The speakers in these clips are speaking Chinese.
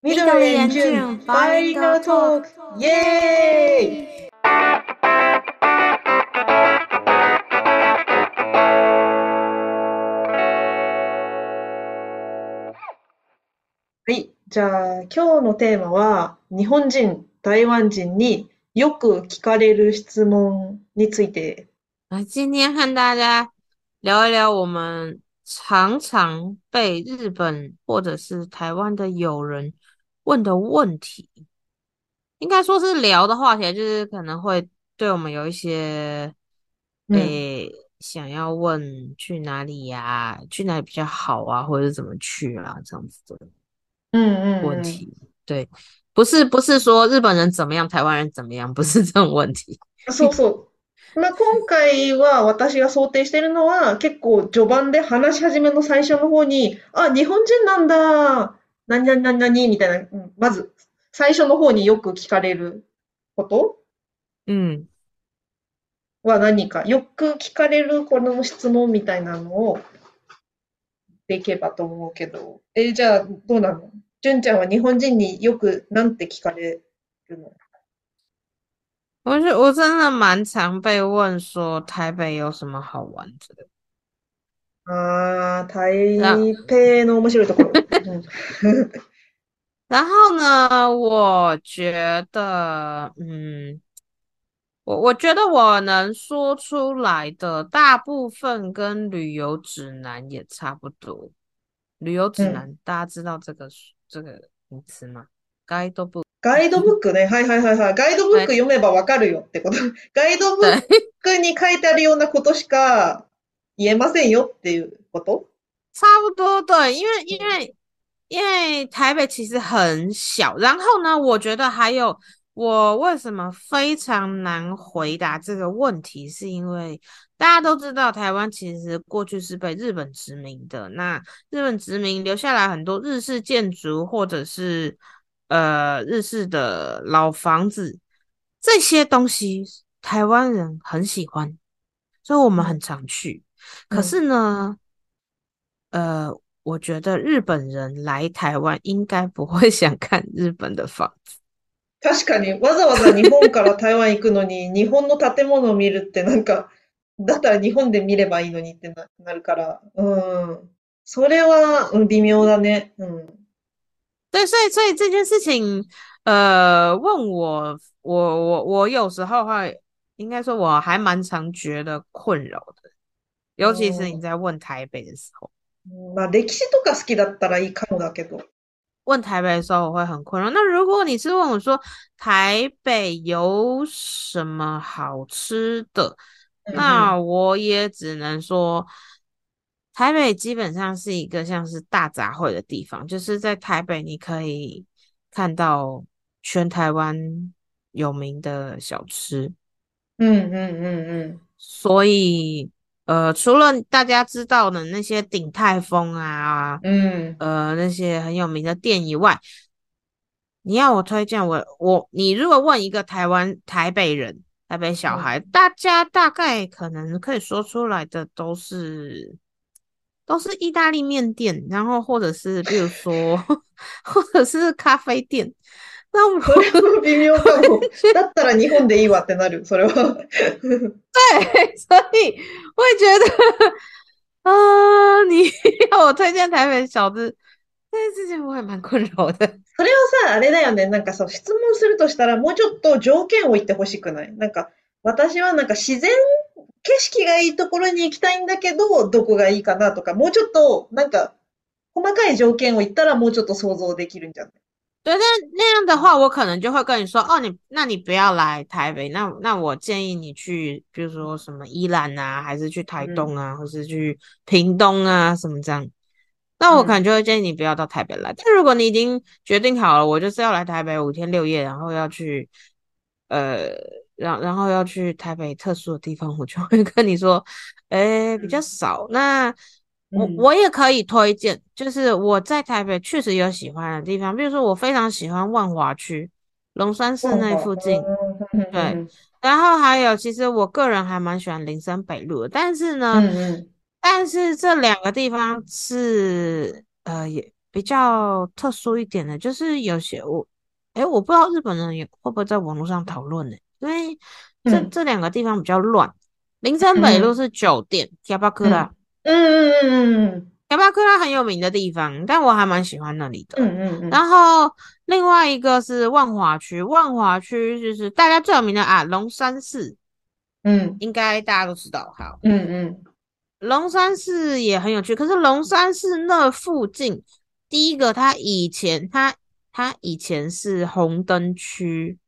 緑ュンバイリナトークイエーイはいじゃあ今日のテーマは日本人台湾人によく聞かれる質問について。那今天和大家聊一聊我们常常被日本或者是台湾的友人问的问题，应该说是聊的话题，就是可能会对我们有一些，诶，想要问去哪里呀？去哪里比较好啊？或者是怎么去啊，这样子的，嗯嗯，问题，对，不是不是说日本人怎么样，台湾人怎么样，不是这种问题。啊，所以，那今回は私が想定しているのは、結構序盤で話し始めの最初の方に、あ、日本人なんだ。何々何々みたいな、まず最初の方によく聞かれることうん。は何か、よく聞かれるこの質問みたいなのをできればと思うけど、えじゃあどうなの純ちゃんは日本人によくなんて聞かれるの我是我真的蛮常被问说台北有什么好玩之类的。啊，台北の面白いところ。然后呢，我觉得，嗯，我我觉得我能说出来的大部分跟旅游指南也差不多。旅游指南，嗯、大家知道这个这个名词吗？ガイドブック。ガイドブックね。はいはいはいはい。ガイドブック読めばわかるよってこと。ガイドブックに書いてあるようなことしか言ませんよっていうこと。差不多对，因为因为因为台北其实很小。然后呢，我觉得还有我为什么非常难回答这个问题，是因为大家都知道台湾其实过去是被日本殖民的。那日本殖民留下来很多日式建筑或者是呃日式的老房子，这些东西台湾人很喜欢，所以我们很常去。可是呢，呃，我觉得日本人来台湾应该不会 想看日本的房子。確かに、わざわざ日本から台湾行くのに 日本の建物を見るってなんか、だったら日本で見ればいいのにってなるから、うん、それは微妙だね、うん。对，所以所以这件事情，呃，问我，我我我有时候会，应该说我还蛮常觉得困扰的。尤其是你在问台北的时候，那嘛，史とか好きだったらいいかもだけど，问台北的时候我会很困扰。那如果你是问说台北有什么好吃的，那我也只能说，台北基本上是一个像是大杂烩的地方，就是在台北你可以看到全台湾有名的小吃，嗯嗯嗯嗯，所以。呃，除了大家知道的那些鼎泰丰啊，嗯，呃，那些很有名的店以外，你要我推荐我我你如果问一个台湾台北人、台北小孩，大家大概可能可以说出来的都是都是意大利面店，然后或者是比如说，或者是咖啡店。なんそれも微妙かも。だったら日本でいいわってなる、それは。对，所以我觉得啊、呃，你要我推薦台北小子。这件事情我也蛮困扰的。それをさ、あれだよね。なんかさ、質問するとしたら、もうちょっと条件を言ってほしくないなんか、私はなんか自然、景色がいいところに行きたいんだけど、どこがいいかなとか、もうちょっと、なんか、細かい条件を言ったらもうちょっと想像できるんじゃない对，那那样的话，我可能就会跟你说，哦，你，那你不要来台北，那那我建议你去，比如说什么宜兰啊，还是去台东啊，或是去屏东啊，什么这样。那我可能就会建议你不要到台北来。但如果你已经决定好了，我就是要来台北五天六夜，然后要去，呃，然然后要去台北特殊的地方，我就会跟你说，哎，比较少那。我我也可以推荐，就是我在台北确实有喜欢的地方，比如说我非常喜欢万华区龙山寺那附近，对，然后还有其实我个人还蛮喜欢林森北路的，但是呢，但是这两个地方是呃也比较特殊一点的，就是有些我哎我不知道日本人也会不会在网络上讨论呢，因为这这两个地方比较乱，林森北路是酒店，加巴哥的。嗯嗯嗯嗯嗯，雅加达很有名的地方，但我还蛮喜欢那里的。嗯嗯嗯。然后另外一个是万华区，万华区就是大家最有名的啊，龙山寺。嗯，应该大家都知道哈。嗯嗯，龙山寺也很有趣。可是龙山寺那附近，第一个，它以前它它以前是红灯区，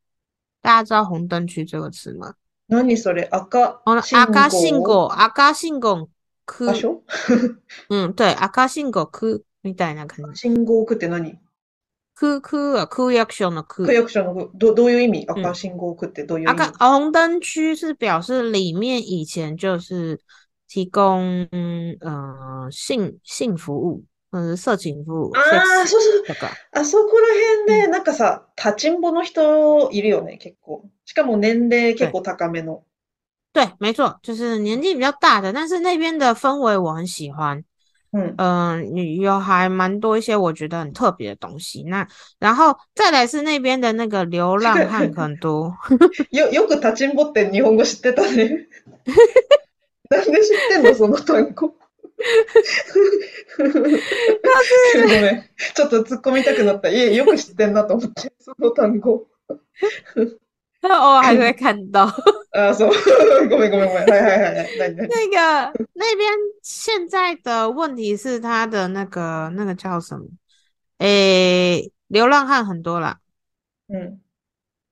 大家知道红灯区这个词吗？那你说的阿卡阿卡辛宫阿嘎信宫。く。場所 うん、对、赤信号く、みたいな感じ。信号くって何く、くは区役所の区。区役所の区。ど、どういう意味赤信号区ってどういう意味、うん、赤、红灯区是表示里面以前就是提供、う呃、性、性服務。うん、社人服務。ああ、そうそう。あそこら辺で、なんかさ、立ちんぼの人いるよね、結構。しかも年齢結構高めの。对，没错，就是年纪比较大的，但是那边的氛围我很喜欢。嗯嗯，有还蛮多一些我觉得很特别的东西。那然后再来是那边的那个流浪汉很多。よよく立ちんぼって日本語知ってたね。なんで知ってんのその単語？ごめん、ちょっと突っ込みたくなった。え、よく知ってんなと思ってその単語。我 还会 看到，呃，什么？来来来来，那个那边现在的问题是他的那个那个叫什么？哎，流浪汉很多啦。嗯，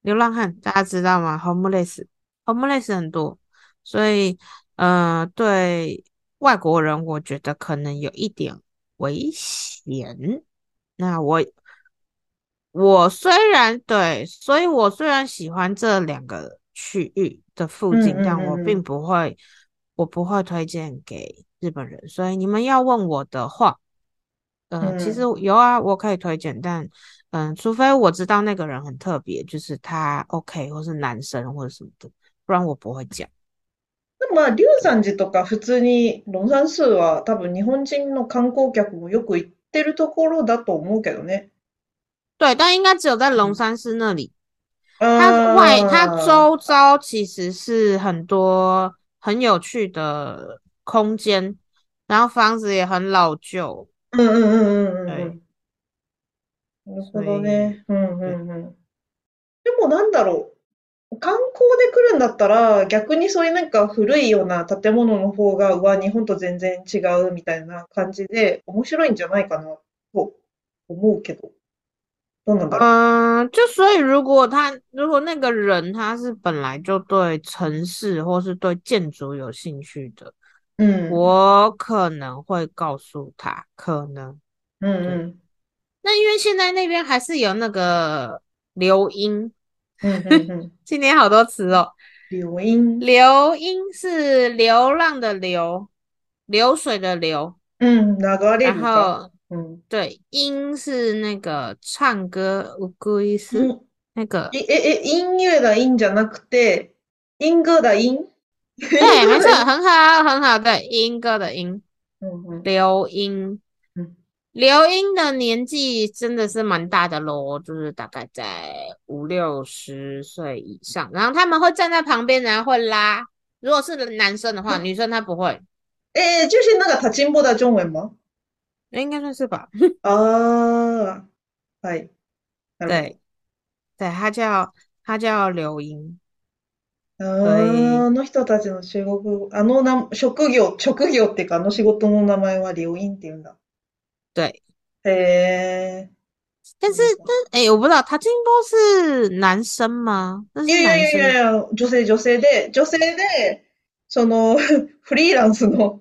流浪汉大家知道吗？Homeless，Homeless 很多，所以，呃，对外国人，我觉得可能有一点危险。那我。我虽然对，所以我虽然喜欢这两个区域的附近，但我并不会，我不会推荐给日本人。所以你们要问我的话，嗯，其实有啊，我可以推荐，但嗯，除非我知道那个人很特别，就是他 OK，或是男生或者什么的，不然我不会讲。那么，龙山寺とか普通に龍山寺は多分日本人の観光客もよく行ってるところだと思うけどね。对，但应该只有在龙山寺那里。嗯、它外它周遭其实是很多很有趣的空间，然后房子也很老旧。うんうんうんうん。对。なるほどね。うんうんうん。でもなんだろう。観光で来るんだったら、逆にそういうなんか古いような建物の方が、うわ、日本と全然違うみたいな感じで、面白いんじゃないかなと思うけど。嗯，就所以如果他如果那个人他是本来就对城市或是对建筑有兴趣的，嗯，我可能会告诉他，可能，嗯，嗯，那因为现在那边还是有那个流音，嗯哼哼，今天好多词哦，流音，流音是流浪的流，流水的流，嗯，个，然后。嗯，对，音是那个唱歌，乌龟是那个。诶诶，音乐的音じゃなくて，音歌的音。对，没错，很好，很好。对，音歌的音。嗯嗯。刘英。刘英的年纪真的是蛮大的喽，就是大概在五六十岁以上。然后他们会站在旁边，然后会拉。如果是男生的话，女生她不会。诶，就是那个他进步的中文吗？应该算是吧。あ。はい。なるほ对，对，他叫他叫柳莹，ど。所あーあの人たちの中国語、あのな、職業、職業っていうか、あの仕事の名前はいんって言うんだ。对，へえ、但是なんか但哎，我不知道他金波是男生吗？那いやいやいやいや、女性、女性で、女性で、その、フリーランスの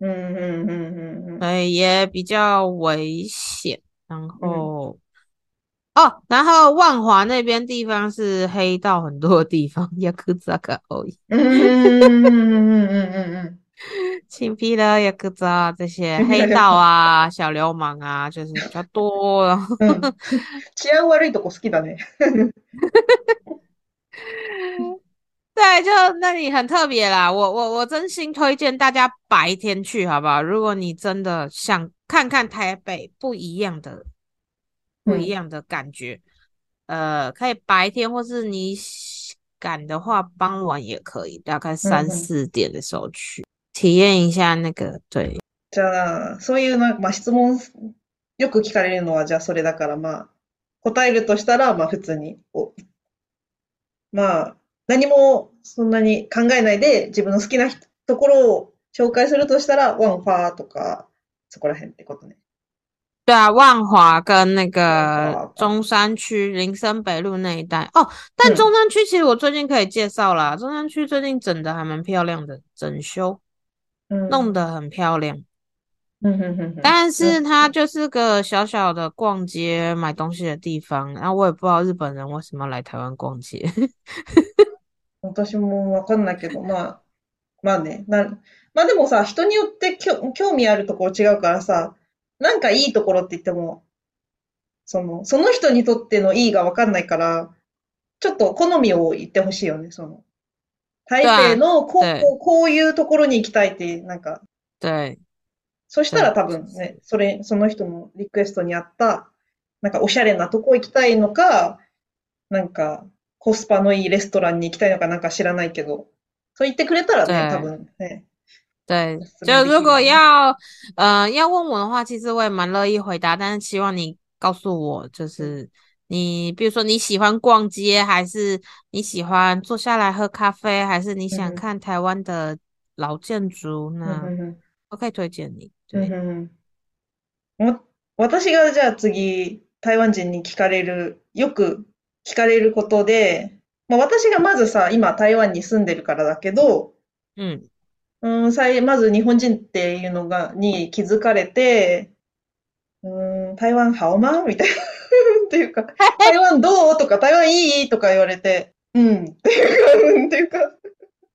嗯嗯嗯嗯嗯，哎，也比较危险。然后，哦，然后万华那边地方是黑道很多地方，雅各扎可以。嗯嗯嗯嗯嗯嗯嗯，清 皮的雅各扎，这些 黑道啊、小流氓啊，就是比较多。治安悪いとこ好きだね。对，就那里很特别啦，我我我真心推荐大家白天去，好不好？如果你真的想看看台北不一样的不一样的感觉，呃，可以白天，或是你赶的话，傍晚也可以，大概三四点的时候去体验一下那个。对，じゃあそういうまあ質問よく聞かれるのはじゃあそれだからまあ答えるとしたらまあ普通にまあ。何もそんなに考えないで自分の好きなところを紹介するとしたら，ァーとかそこら辺ってことね。对啊，万华跟那个中山区林森北路那一带哦。但中山区其实我最近可以介绍了，中山区最近整的还蛮漂亮的，整修弄得很漂亮。嗯哼哼哼。但是它就是个小小的逛街买东西的地方，然后我也不知道日本人为什么来台湾逛街。私もわかんないけど、まあ、まあね、な、まあでもさ、人によってきょ興味あるところ違うからさ、なんかいいところって言っても、その、その人にとってのいいがわかんないから、ちょっと好みを言ってほしいよね、その。台北のこう、こういうところに行きたいって、なんか。そしたら多分ね、それ、その人のリクエストにあった、なんかおしゃれなとこ行きたいのか、なんか、コスパのいいレストランに行きたいのかなんか知らないけど、そう言ってくれたらね、多分ね。对，就如果要呃要问我的话，其实我也蛮乐意回答，但是希望你告诉我，就是你比如说你喜欢逛街，还是你喜欢坐下来喝咖啡，还是你想看台湾的老建筑呢？我可以推荐你。对，我私がじゃあ次台湾人に聞かれるよく聞かれることで、まあ、私がまずさ、今台湾に住んでるからだけど、うん。うん、最、まず日本人っていうのが、に気づかれて、うん、台湾ハオマンみたいな。っていうか、台湾どうとか、台湾いいとか言われて、うん、っていうか、っていうか。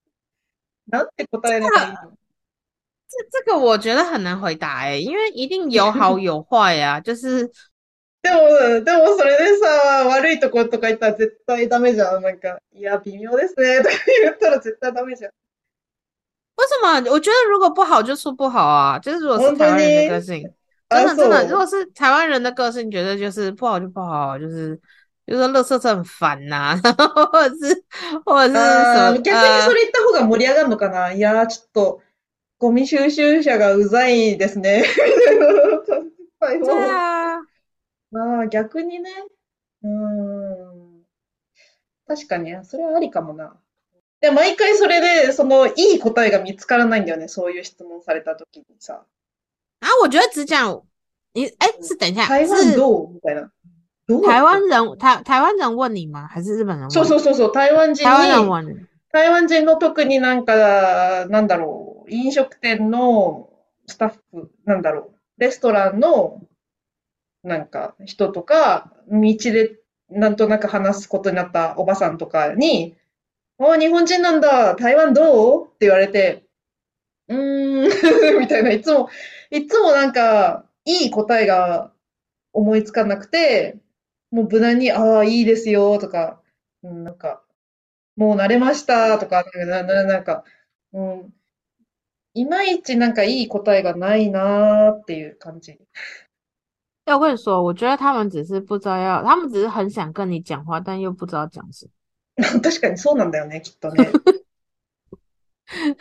なんて答えればいいの这这个我觉得很难回答哎、欸，因为一定有好有坏啊，就是でも、でもそれでさ、悪いとことか言ったら絶対ダメじゃん。なんか、いや、微妙ですね。とか言ったら絶対ダメじゃん。为什么？我觉得如果不好就说不好啊，就是如果是台湾人的个性，真的真的，如果是台湾人的个性，觉得就是不好就不好，就是就是乐色色很烦呐、啊，或者是或者是什么？逆にそれ言った方が盛り上がるのかな？いやちょっとゴミ収集車がうざいですね。对 啊。まあ、逆にね。うん。確かに、それはありかもな。で、毎回それで、その、いい答えが見つからないんだよね。そういう質問された時にさ。啊，我觉得只讲你，哎，是等一下，台湾どうみたいな。どう台湾人台台湾人问你吗？还是日本人？そうそうそうそう。台湾人台湾人问你。台湾人の特になんか、なんだろう、飲食店のスタッフ、なんだろう、レストランのなんか人とか、道でなんとなく話すことになったおばさんとかに、お日本人なんだ、台湾どうって言われて、うーん みたいな、いつも、いつもなんか、いい答えが思いつかなくて、もう無難に、ああ、いいですよ、とか、なんか、もう慣れました、とか、なんか、うん、いまいちなんかいい答えがないなーっていう感じ。要跟你说，我觉得他们只是不知道要，他们只是很想跟你讲话，但又不知道讲什么。確かにそうなんだよね。きっとね。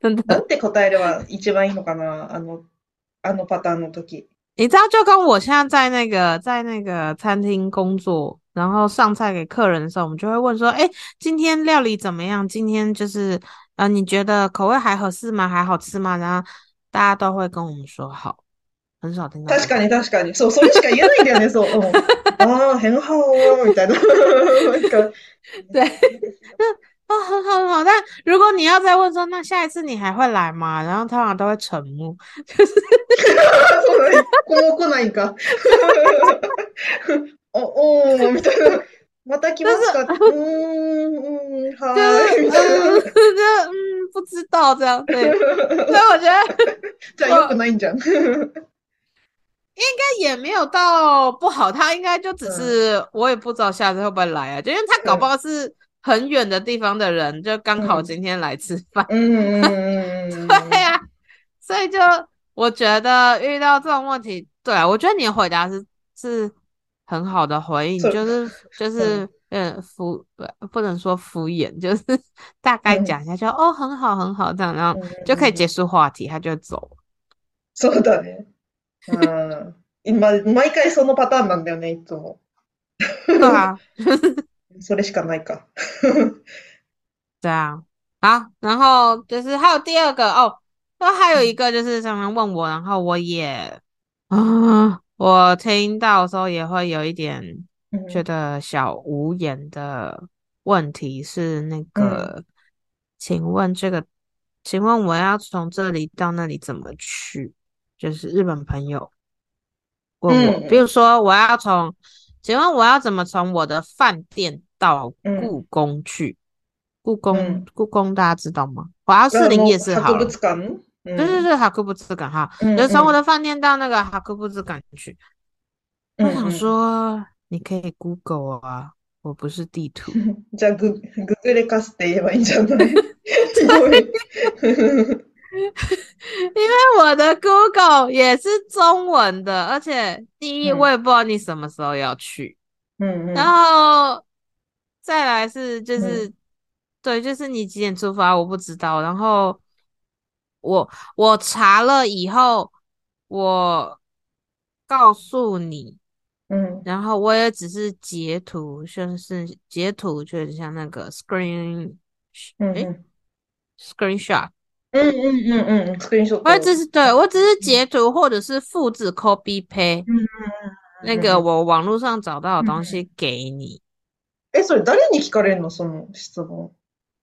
真的。て答えれば一番いいのかなあのあのパターンの時。你知道，就跟我现在在那个在那个餐厅工作，然后上菜给客人的时候，我们就会问说：“哎，今天料理怎么样？今天就是呃，你觉得口味还合适吗？还好吃吗？”然后大家都会跟我们说好。很少听到。確かに確かに、そうそれしか言えないよね、そう。ああ、変な話みたいな。对。啊，很好很好，但如果你要再问说，那下一次你还会来吗？然后他好像都会沉默，就是过不来一个。哦 哦，みたいな。また来ますか？うんうんは嗯不知道这样，对，所以我觉得这又不来人讲。也没有到不好，他应该就只是我也不知道下次会不会来啊，就因为他搞不好是很远的地方的人，就刚好今天来吃饭。嗯嗯嗯嗯 对啊，所以就我觉得遇到这种问题，对我觉得你的回答是是很好的回应，就是就是嗯敷不能说敷衍，就是 大概讲一下就哦很好很好这样，然后就可以结束话题，他就走，收到耶，嗯。今、毎回そのパターンなんだよね、いつも。そ れしかないか。じゃあ，好，然后就是还有第二个哦，那还有一个就是上面问我，然后我也，啊，我听到的时候也会有一点觉得小无言的问题是那个，请问这个，请问我要从这里到那里怎么去？就是日本朋友。嗯，比如说我要从，请问我要怎么从我的饭店到故宫去？故宫，故宫大家知道吗？华士林也是哈。不是，馆，对对对，哈库布茨港哈。要从我的饭店到那个哈库布茨港去。我想说，你可以 Google 啊，我不是地图。Google 因为我的 Google 也是中文的，而且第一我也不知道你什么时候要去，嗯，然后再来是就是对，就是你几点出发我不知道，然后我我查了以后我告诉你，嗯，然后我也只是截图，就是截图就是像那个 screen 哎 screenshot。嗯嗯嗯嗯，我只是对我只是截图或者是复制 copy p a y t e 那个我网络上找到的东西给你。诶，所以，谁？你？问？那？什么？提问？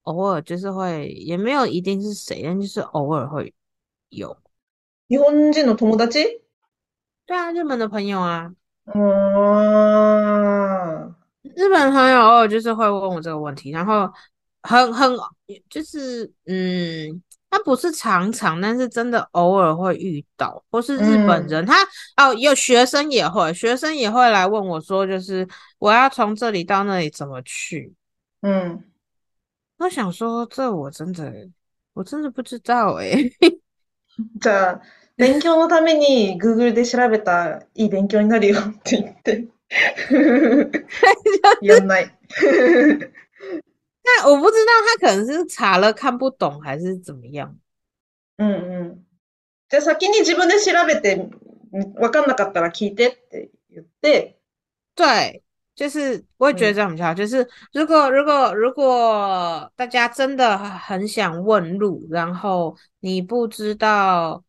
偶尔就是会，也没有一定是谁，但就是偶尔会有。日本人？的？朋友？对啊，日本的朋友啊。嗯，日本朋友偶尔就是会问我这个问题，然后很很就是嗯。他不是常常，但是真的偶尔会遇到，或是日本人。他哦，有学生也会，学生也会来问我，说就是我要从这里到那里怎么去？嗯，我想说这我真的我真的不知道哎。じゃ、勉強のために Google で調べたいい勉強になるよって言って い。那我不知道，他可能是查了看不懂还是怎么样。嗯嗯，じゃ先に自分で調べて、分かなかったら聞いてって言って。对，就是我也觉得这样很好。就是如果如果如果大家真的很想问路，然后你不知道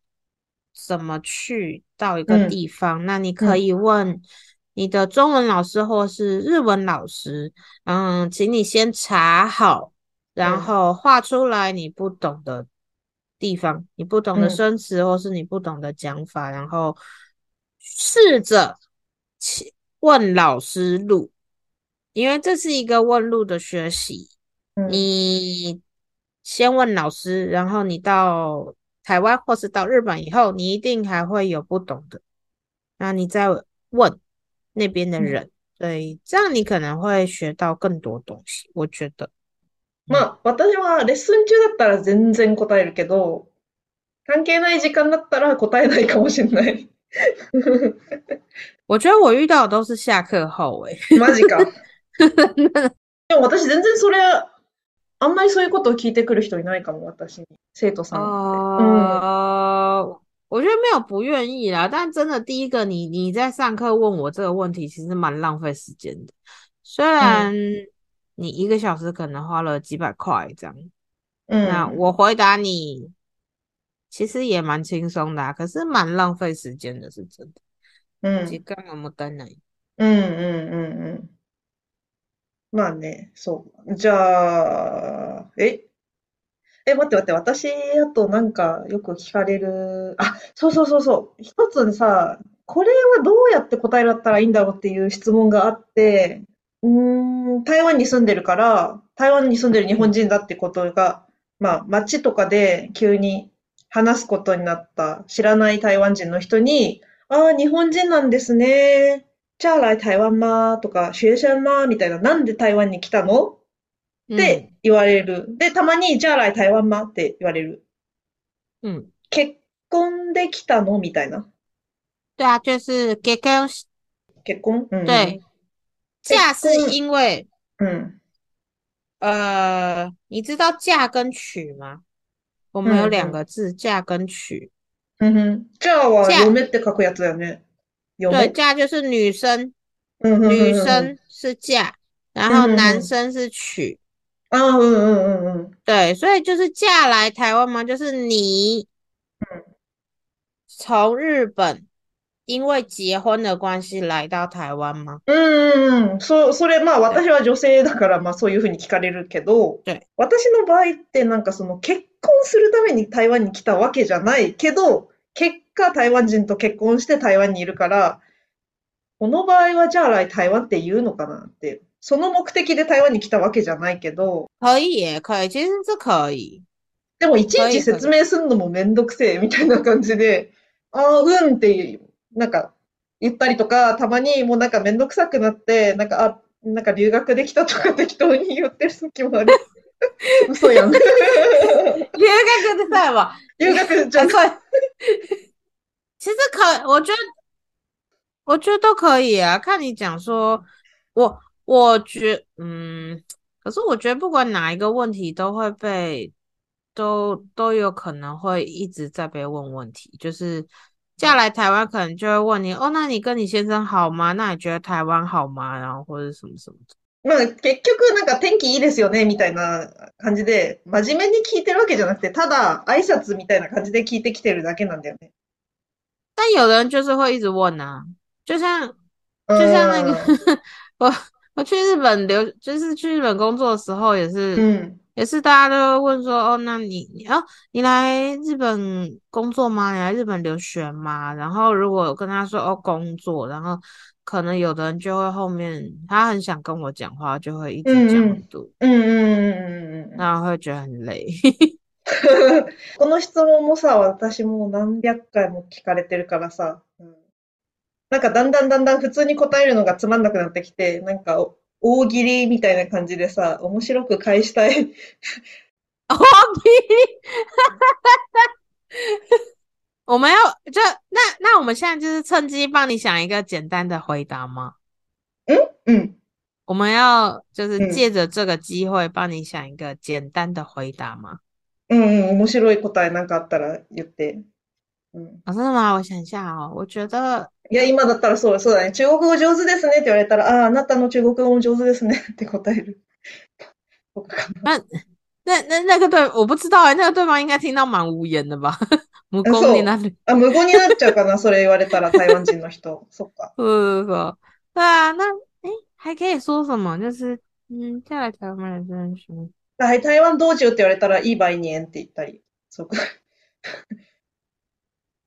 怎么去到一个地方，那你可以问。你的中文老师或是日文老师，嗯，请你先查好，然后画出来你不懂的地方，你不懂的生词或是你不懂的讲法，然后试着去问老师路，因为这是一个问路的学习。你先问老师，然后你到台湾或是到日本以后，你一定还会有不懂的，那你再问。那边的人，所以这样你可能会学到更多东西。我觉得。まあ、私はレッスン中だったら全然答えるけど、関係ない時間だったら答えないかもしれない。我觉得我遇到的都是下课后诶、欸。マジか。でも私全然それ、あんまりそういうことを聞いてくる人いないかも、私に。生徒さんって。ああ、我觉得没有不愿意啦，但真的第一个，你你在上课问我这个问题，其实蛮浪费时间的。虽然你一个小时可能花了几百块这样，那我回答你，其实也蛮轻松的，啊，可是蛮浪费时间的，是真的。嗯。几時間那麼短，嗯嗯嗯嗯。那あ说，そうじゃ、え。え、待って待って、私、あとなんかよく聞かれる、あ、そうそうそうそう、一つにさ、これはどうやって答えだったらいいんだろうっていう質問があって、うーん、台湾に住んでるから、台湾に住んでる日本人だってことが、まあ、街とかで急に話すことになった知らない台湾人の人に、ああ、日本人なんですね。じゃあ来台湾まーとか、学生まーみたいな、なんで台湾に来たのって言われる。うん、で、たまに、じゃあ来台湾まって言われる。うん。結婚できたのみたいな。对啊，就是结婚。结婚。嗯、对，嫁是因为，嗯，呃，你知道嫁跟娶吗？我们有两个字，嫁跟娶。嗯哼，嫁我嫁って書くやつだよね。对，嫁就是女生，女生是嫁，然后男生是娶。ん、うん、うん、对，所以就是嫁来台湾嘛，就是你从日本因为结婚的关系来到台湾吗？うんうんうん、そ、れ、まあ私は女性だから、まあそういうふうに聞かれるけど、私の場合ってなんかその結婚するために台湾に来たわけじゃないけど、結果台湾人と結婚して台湾にいるから、この場合はじゃあ来台湾って言うのかなってその目的で台湾に来たわけじゃないけど。可愛い可愛い。全然可愛い。でも、いちいち説明するのもめんどくせえ、みたいな感じで、ああ、うんっていう、なんか、言ったりとか、たまにもうなんかめんどくさくなって、なんか、あ、なんか留学できたとか適当に言ってる時もある。嘘やん。留学でさ、えは。留学じゃない。其实可，我觉得，我觉得可以啊。看你讲说，我我觉嗯，可是我觉得不管哪一个问题都会被都都有可能会一直在被问问题，就是嫁来台湾可能就会问你哦，那你跟你先生好吗？那你觉得台湾好吗？然后或者什么什么的。那結局なんか天気いいですよねみたいな感じで真面目に聞いてるわけじゃなくて、ただ挨拶みたいな感じで聞いてきてるだけなんだよね。但有的人就是会一直问啊，就像就像那个我。我去日本留，就是去日本工作的时候，也是，嗯，也是大家都问说，哦，那你，哦，你来日本工作吗？你来日本留学吗？然后如果跟他说，哦，工作，然后可能有的人就会后面，他很想跟我讲话，就会一直讲多，嗯嗯嗯嗯嗯，那会觉得很累。この質問もさ、私も何百回も聞かれてるからさ。なんかだんだんだんだん普通に答えるのがつまんなくなってきて、なんか大喜利みたいな感じでさ、面白く返したい。大喜利我们要就那那我们现在就是趁机帮你想一个简单的回答吗？嗯嗯，我们要就是借着这个机会帮你想一个简单的回答吗？嗯嗯，面白い答えなんかあったら言って。うんあ、真的吗？我想一下哦，我觉得いや、今だったらそうそうだね。中国語上手ですねって言われたら、ああ、あなたの中国語も上手ですね って答える。あ、かかな。那那那那个对，我不知道哎，那个对方应该听到蛮无言的吧？無言になる。あ、無言になっちゃうかな、それ言われたら台湾人の人。そっか。そうそうそう。对啊，还可以说什么？就是嗯，下来台湾人真的是。はい、台湾道中って言われたら、いい場合に言って言ったり。そうか。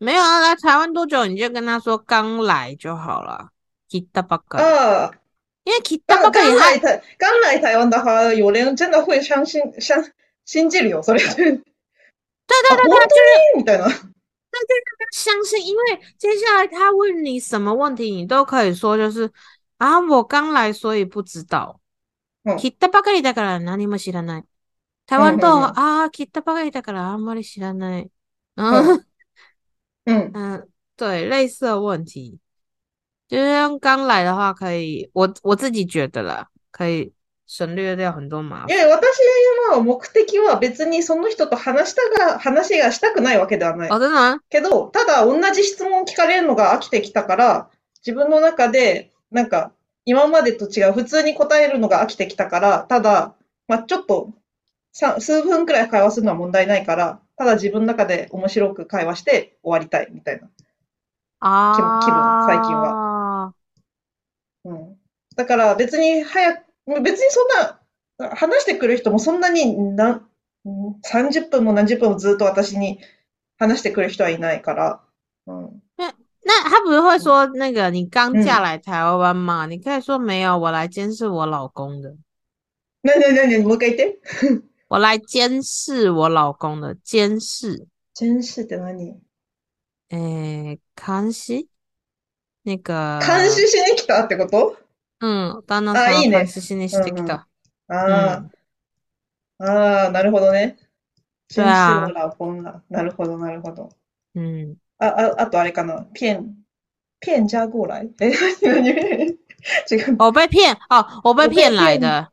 没有啊，来台湾多久你就跟他说刚来就好了。吉达巴盖，嗯，因为吉达巴盖他刚来台湾的话，有人真的会相信相星这里有所以对对对对，就是对对对，相信，因为接下来他问你什么问题，你都可以说就是啊，我刚来，所以不知道。吉达巴盖，你那个人呢？你没知らない？台湾都啊，吉达巴盖，那个人啊，没知らない，嗯。对，类似的问题，就是刚来的话可以，我我自己觉得啦，可以省略掉很多麻烦。いや、私は目的は別にその人と話したが、話がしたくないわけではない。あ、真的けど、ただ同じ質問を聞かれるのが飽きてきたから、自分の中で、なんか、今までと違う、普通に答えるのが飽きてきたから、ただ、まあ、ちょっと数分くらい会話するのは問題ないから、ただ自分の中で面白く会話して終わりたいみたいなあ気分、最近は。うん、だから別に早く、別にそんな、話してくる人もそんなにな30分も何十分もずっと私に話してくる人はいないから。うん、那那他不な会说那个你刚嫁来台湾嘛？嗯、你可以说没有，我来监视我老公的。那那那你もう一回言って。我来监视我老公的监视，监视的么你？哎，康熙那个，康熙是里去了，这意思？嗯，阿南看守是里去了。啊啊，なるほどね，监视我老公了，なるほどなるほど。嗯，啊啊，啊，とあれかな、骗骗家过来？哎，这个我被骗哦，我被骗来的。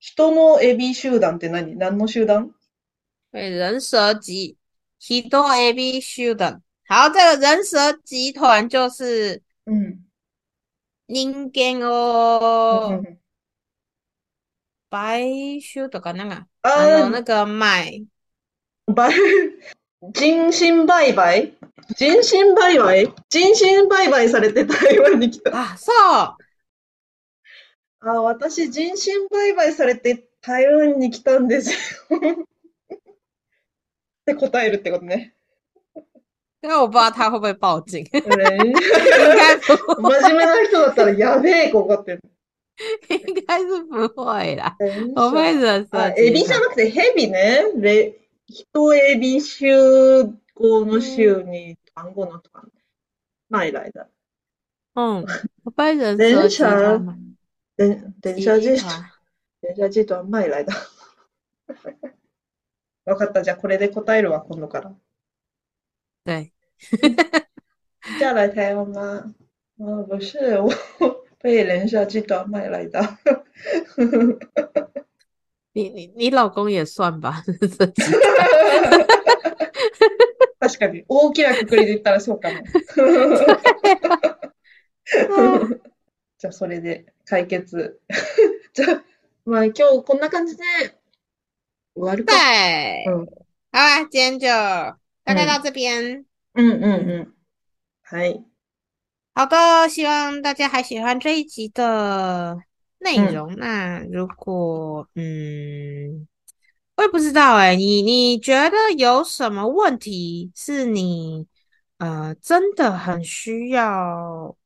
人のエビ集団って何何の集団え、人蛇集。人エビ集団。好、这个人蛇集团就是、人間を、買収とかなんか、あの、なんか買。買、人身売買人身売買人身売買されて台湾に来た。あ、そうあ、私、人身売買されて台湾に来たんですよ って答えるってことね。お我不知道他会不会报警。应该不会。真面目な人だったらやべえ、ここって。应该是不会啦。エビじゃなくてヘビね。レ、人エビ集合の集に単語のとか。前いだ。うん。我会惹色。等等下じ、電車じとは前来だ。わかった。じゃあこれで答えるわ、今度から。じゃあ来台湾吗？哦，不是，我被人下寄短卖来的。你你你老公也算吧。確かに大きな括りで言ったらそうかも。じゃあそれで。解決。まあ今日こんな感じで終わるか。はい。うん。あ、大概到这边。うんうんうん。はい。好的，希望大家还喜欢这一集的内容。那如果，嗯，我也不知道哎，你你觉得有什么问题是你，呃，真的很需要？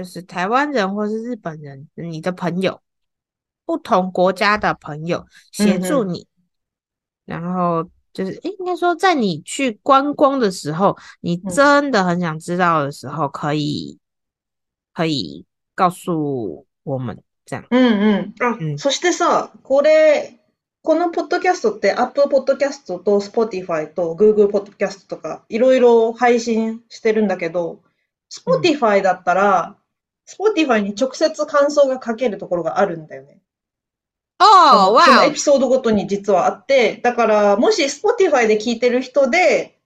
就是台湾人或是日本人，你的朋友，不同国家的朋友协助你，然后就是，应该说，在你去观光的时候，你真的很想知道的时候，可以可以告诉我们这样。嗯嗯啊，そしてさ、これこのポッドキャストってアップポッドキャストと Spotify と Google ポッドキャストとかいろいろ配信してるんだけど、Spotify だったら。Spotify に直接感想が書けるところがあるんだよね。ああ、わあ。エピソードごとに実はあって、だからもし Spotify で聞いてる人で、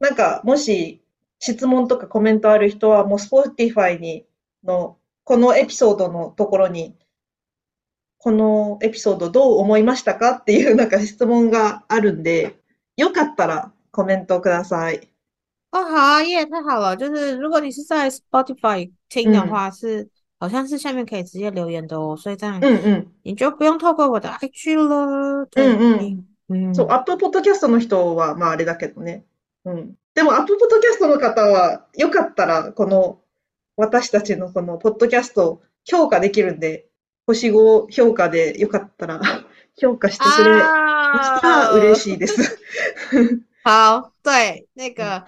なんかもし質問とかコメントある人は、もう Spotify にの、このエピソードのところに、このエピソードどう思いましたかっていうなんか質問があるんで、よかったらコメントください。あ、好啊，耶，太好了！就是如果你是在 Spotify 听的话是、嗯、好像是下面可以直接留言的哦，所以这样，嗯嗯，你就不用透过我的 IG 了。嗯嗯そう、アップポッドキャストの人は、まああれだけどね。うん。でも、アップポッドキャストの方は、よかったら、この、私たちのこの、ポッドキャスト、評価できるんで、星5評価で、よかったら 評価してくれましたら嬉しいです 好，对，那个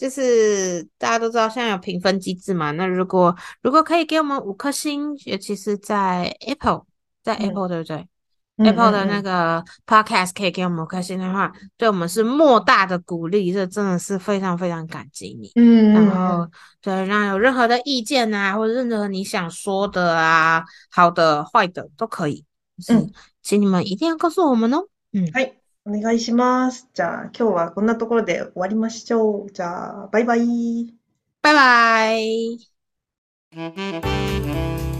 就是大家都知道，现在有评分机制嘛？那如果如果可以给我们五颗星，尤其是在 Apple，在 Apple 对不对 Apple 的那个 Podcast 可以给我们五颗星的话，对我们是莫大的鼓励。这真的是非常非常感激你。嗯，然后对，让有任何的意见啊，或者任何你想说的啊，好的、坏的都可以。嗯，请你们一定要告诉我们哦。嗯，嘿。お願いします。じゃあ、今日はこんなところで終わりましょう。じゃあ、バイバイ。バイバイ。